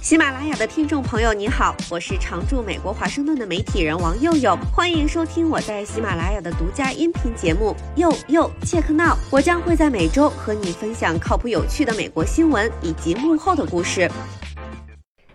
喜马拉雅的听众朋友，你好，我是常驻美国华盛顿的媒体人王佑佑，欢迎收听我在喜马拉雅的独家音频节目《佑佑切克闹》，我将会在每周和你分享靠谱有趣的美国新闻以及幕后的故事。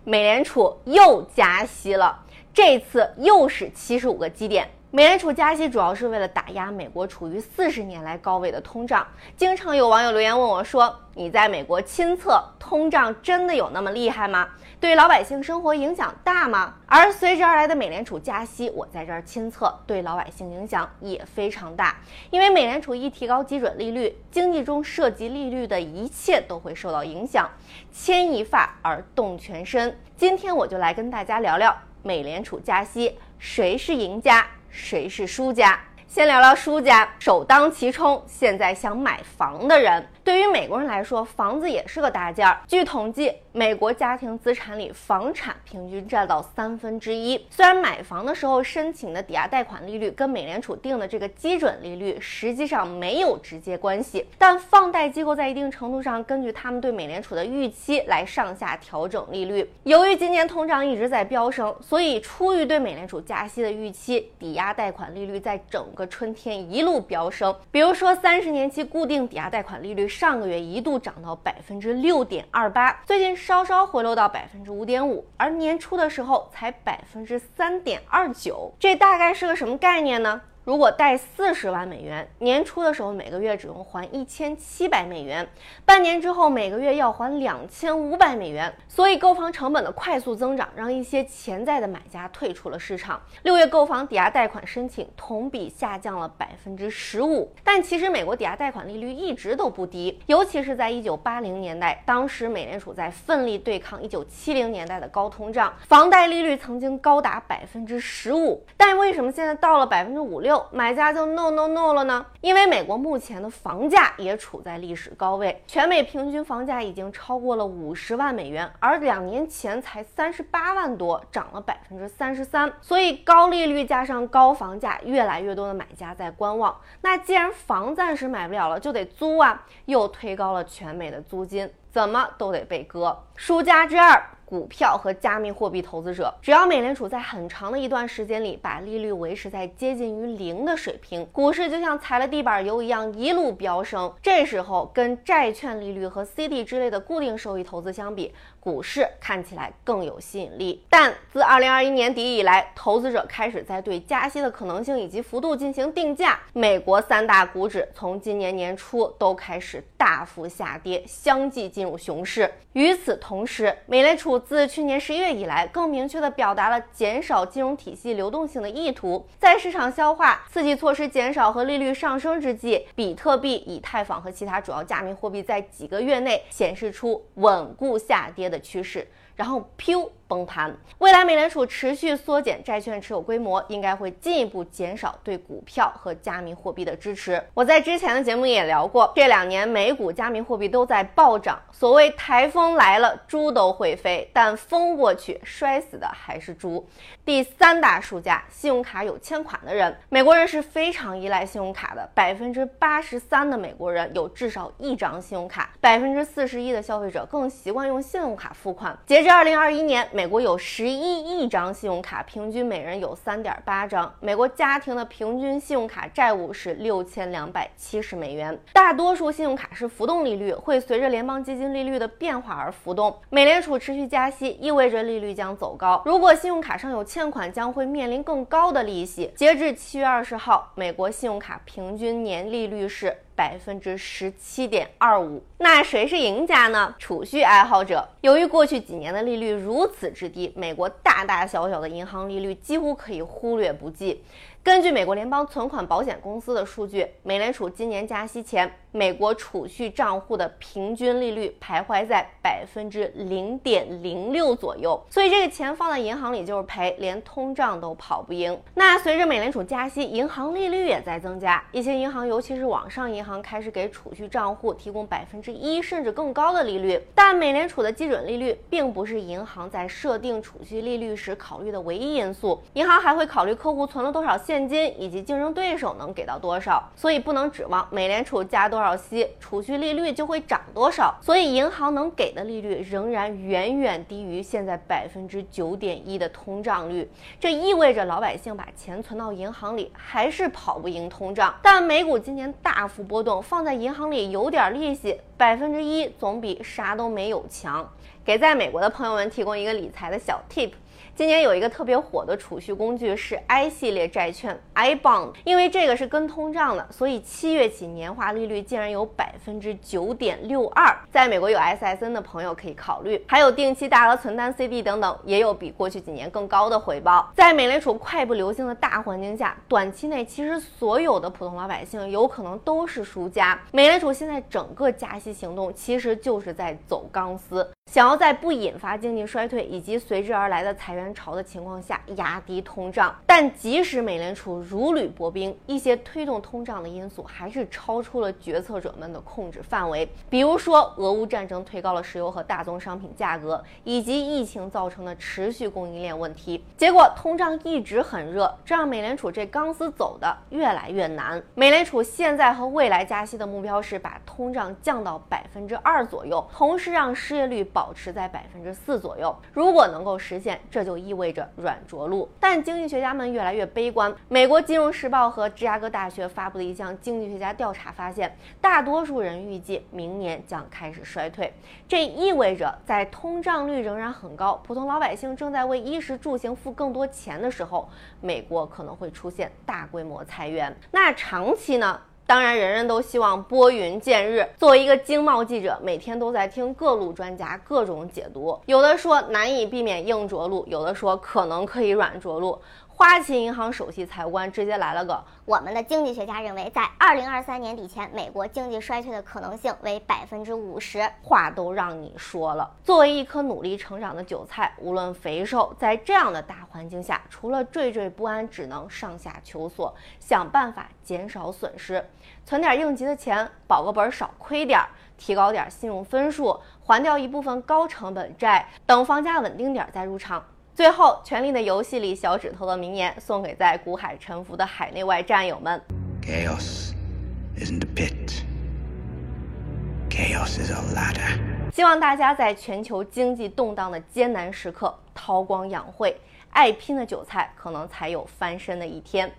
美联储又加息了，这次又是七十五个基点。美联储加息主要是为了打压美国处于四十年来高位的通胀。经常有网友留言问我说：“你在美国亲测，通胀真的有那么厉害吗？对老百姓生活影响大吗？”而随之而来的美联储加息，我在这儿亲测，对老百姓影响也非常大。因为美联储一提高基准利率，经济中涉及利率的一切都会受到影响，牵一发而动全身。今天我就来跟大家聊聊美联储加息，谁是赢家？谁是输家？先聊聊输家，首当其冲，现在想买房的人。对于美国人来说，房子也是个大件儿。据统计，美国家庭资产里房产平均占到三分之一。虽然买房的时候申请的抵押贷款利率跟美联储定的这个基准利率实际上没有直接关系，但放贷机构在一定程度上根据他们对美联储的预期来上下调整利率。由于今年通胀一直在飙升，所以出于对美联储加息的预期，抵押贷款利率在整个春天一路飙升。比如说，三十年期固定抵押贷款利率。上个月一度涨到百分之六点二八，最近稍稍回落到百分之五点五，而年初的时候才百分之三点二九，这大概是个什么概念呢？如果贷四十万美元，年初的时候每个月只用还一千七百美元，半年之后每个月要还两千五百美元。所以购房成本的快速增长，让一些潜在的买家退出了市场。六月购房抵押贷款申请同比下降了百分之十五。但其实美国抵押贷款利率一直都不低，尤其是在一九八零年代，当时美联储在奋力对抗一九七零年代的高通胀，房贷利率曾经高达百分之十五。但为什么现在到了百分之五六？买家就 no no no 了呢？因为美国目前的房价也处在历史高位，全美平均房价已经超过了五十万美元，而两年前才三十八万多，涨了百分之三十三。所以高利率加上高房价，越来越多的买家在观望。那既然房暂时买不了了，就得租啊，又推高了全美的租金，怎么都得被割。输家之二。股票和加密货币投资者，只要美联储在很长的一段时间里把利率维持在接近于零的水平，股市就像踩了地板油一样一路飙升。这时候跟债券利率和 CD 之类的固定收益投资相比，股市看起来更有吸引力。但自2021年底以来，投资者开始在对加息的可能性以及幅度进行定价，美国三大股指从今年年初都开始大幅下跌，相继进进入熊市。与此同时，美联储自去年十一月以来，更明确地表达了减少金融体系流动性的意图。在市场消化刺激措施减少和利率上升之际，比特币、以太坊和其他主要加密货币在几个月内显示出稳固下跌的趋势。然后，噗。崩盘。未来美联储持续缩减债券持有规模，应该会进一步减少对股票和加密货币的支持。我在之前的节目也聊过，这两年美股加密货币都在暴涨。所谓台风来了，猪都会飞，但风过去，摔死的还是猪。第三大输家，信用卡有欠款的人。美国人是非常依赖信用卡的，百分之八十三的美国人有至少一张信用卡，百分之四十一的消费者更习惯用信用卡付款。截至二零二一年。美国有十一亿张信用卡，平均每人有三点八张。美国家庭的平均信用卡债务是六千两百七十美元。大多数信用卡是浮动利率，会随着联邦基金利率的变化而浮动。美联储持续加息，意味着利率将走高。如果信用卡上有欠款，将会面临更高的利息。截至七月二十号，美国信用卡平均年利率是。百分之十七点二五，那谁是赢家呢？储蓄爱好者。由于过去几年的利率如此之低，美国大大小小的银行利率几乎可以忽略不计。根据美国联邦存款保险公司的数据，美联储今年加息前，美国储蓄账户的平均利率徘徊在百分之零点零六左右，所以这个钱放在银行里就是赔，连通胀都跑不赢。那随着美联储加息，银行利率也在增加，一些银行，尤其是网上银行，开始给储蓄账户提供百分之一甚至更高的利率。但美联储的基准利率并不是银行在设定储蓄利率时考虑的唯一因素，银行还会考虑客户存了多少现。现金以及竞争对手能给到多少，所以不能指望美联储加多少息，储蓄利率就会涨多少。所以银行能给的利率仍然远远低于现在百分之九点一的通胀率，这意味着老百姓把钱存到银行里还是跑不赢通胀。但美股今年大幅波动，放在银行里有点利息，百分之一总比啥都没有强。给在美国的朋友们提供一个理财的小 tip。今年有一个特别火的储蓄工具是 I 系列债券 I bond，因为这个是跟通胀的，所以七月起年化利率竟然有百分之九点六二。在美国有 SSN 的朋友可以考虑，还有定期大额存单 CD 等等，也有比过去几年更高的回报。在美联储快步流星的大环境下，短期内其实所有的普通老百姓有可能都是输家。美联储现在整个加息行动其实就是在走钢丝。想要在不引发经济衰退以及随之而来的裁员潮的情况下压低通胀，但即使美联储如履薄冰，一些推动通胀的因素还是超出了决策者们的控制范围。比如说，俄乌战争推高了石油和大宗商品价格，以及疫情造成的持续供应链问题，结果通胀一直很热，这让美联储这钢丝走的越来越难。美联储现在和未来加息的目标是把通胀降到百分之二左右，同时让失业率保。持在百分之四左右，如果能够实现，这就意味着软着陆。但经济学家们越来越悲观。美国金融时报和芝加哥大学发布的一项经济学家调查发现，大多数人预计明年将开始衰退。这意味着，在通胀率仍然很高、普通老百姓正在为衣食住行付更多钱的时候，美国可能会出现大规模裁员。那长期呢？当然，人人都希望拨云见日。作为一个经贸记者，每天都在听各路专家各种解读，有的说难以避免硬着陆，有的说可能可以软着陆。花旗银行首席财务官直接来了个：“我们的经济学家认为，在二零二三年底前，美国经济衰退的可能性为百分之五十。”话都让你说了。作为一颗努力成长的韭菜，无论肥瘦，在这样的大环境下，除了惴惴不安，只能上下求索，想办法减少损失，存点应急的钱，保个本少亏点，提高点信用分数，还掉一部分高成本债，等房价稳定点再入场。最后，《权力的游戏》里小指头的名言送给在股海沉浮的海内外战友们：Chaos isn't a pit. Chaos is a ladder. 希望大家在全球经济动荡的艰难时刻韬光养晦，爱拼的韭菜可能才有翻身的一天。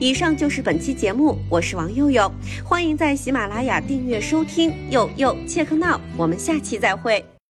以上就是本期节目，我是王佑佑，欢迎在喜马拉雅订阅收听。佑佑切克闹，我们下期再会。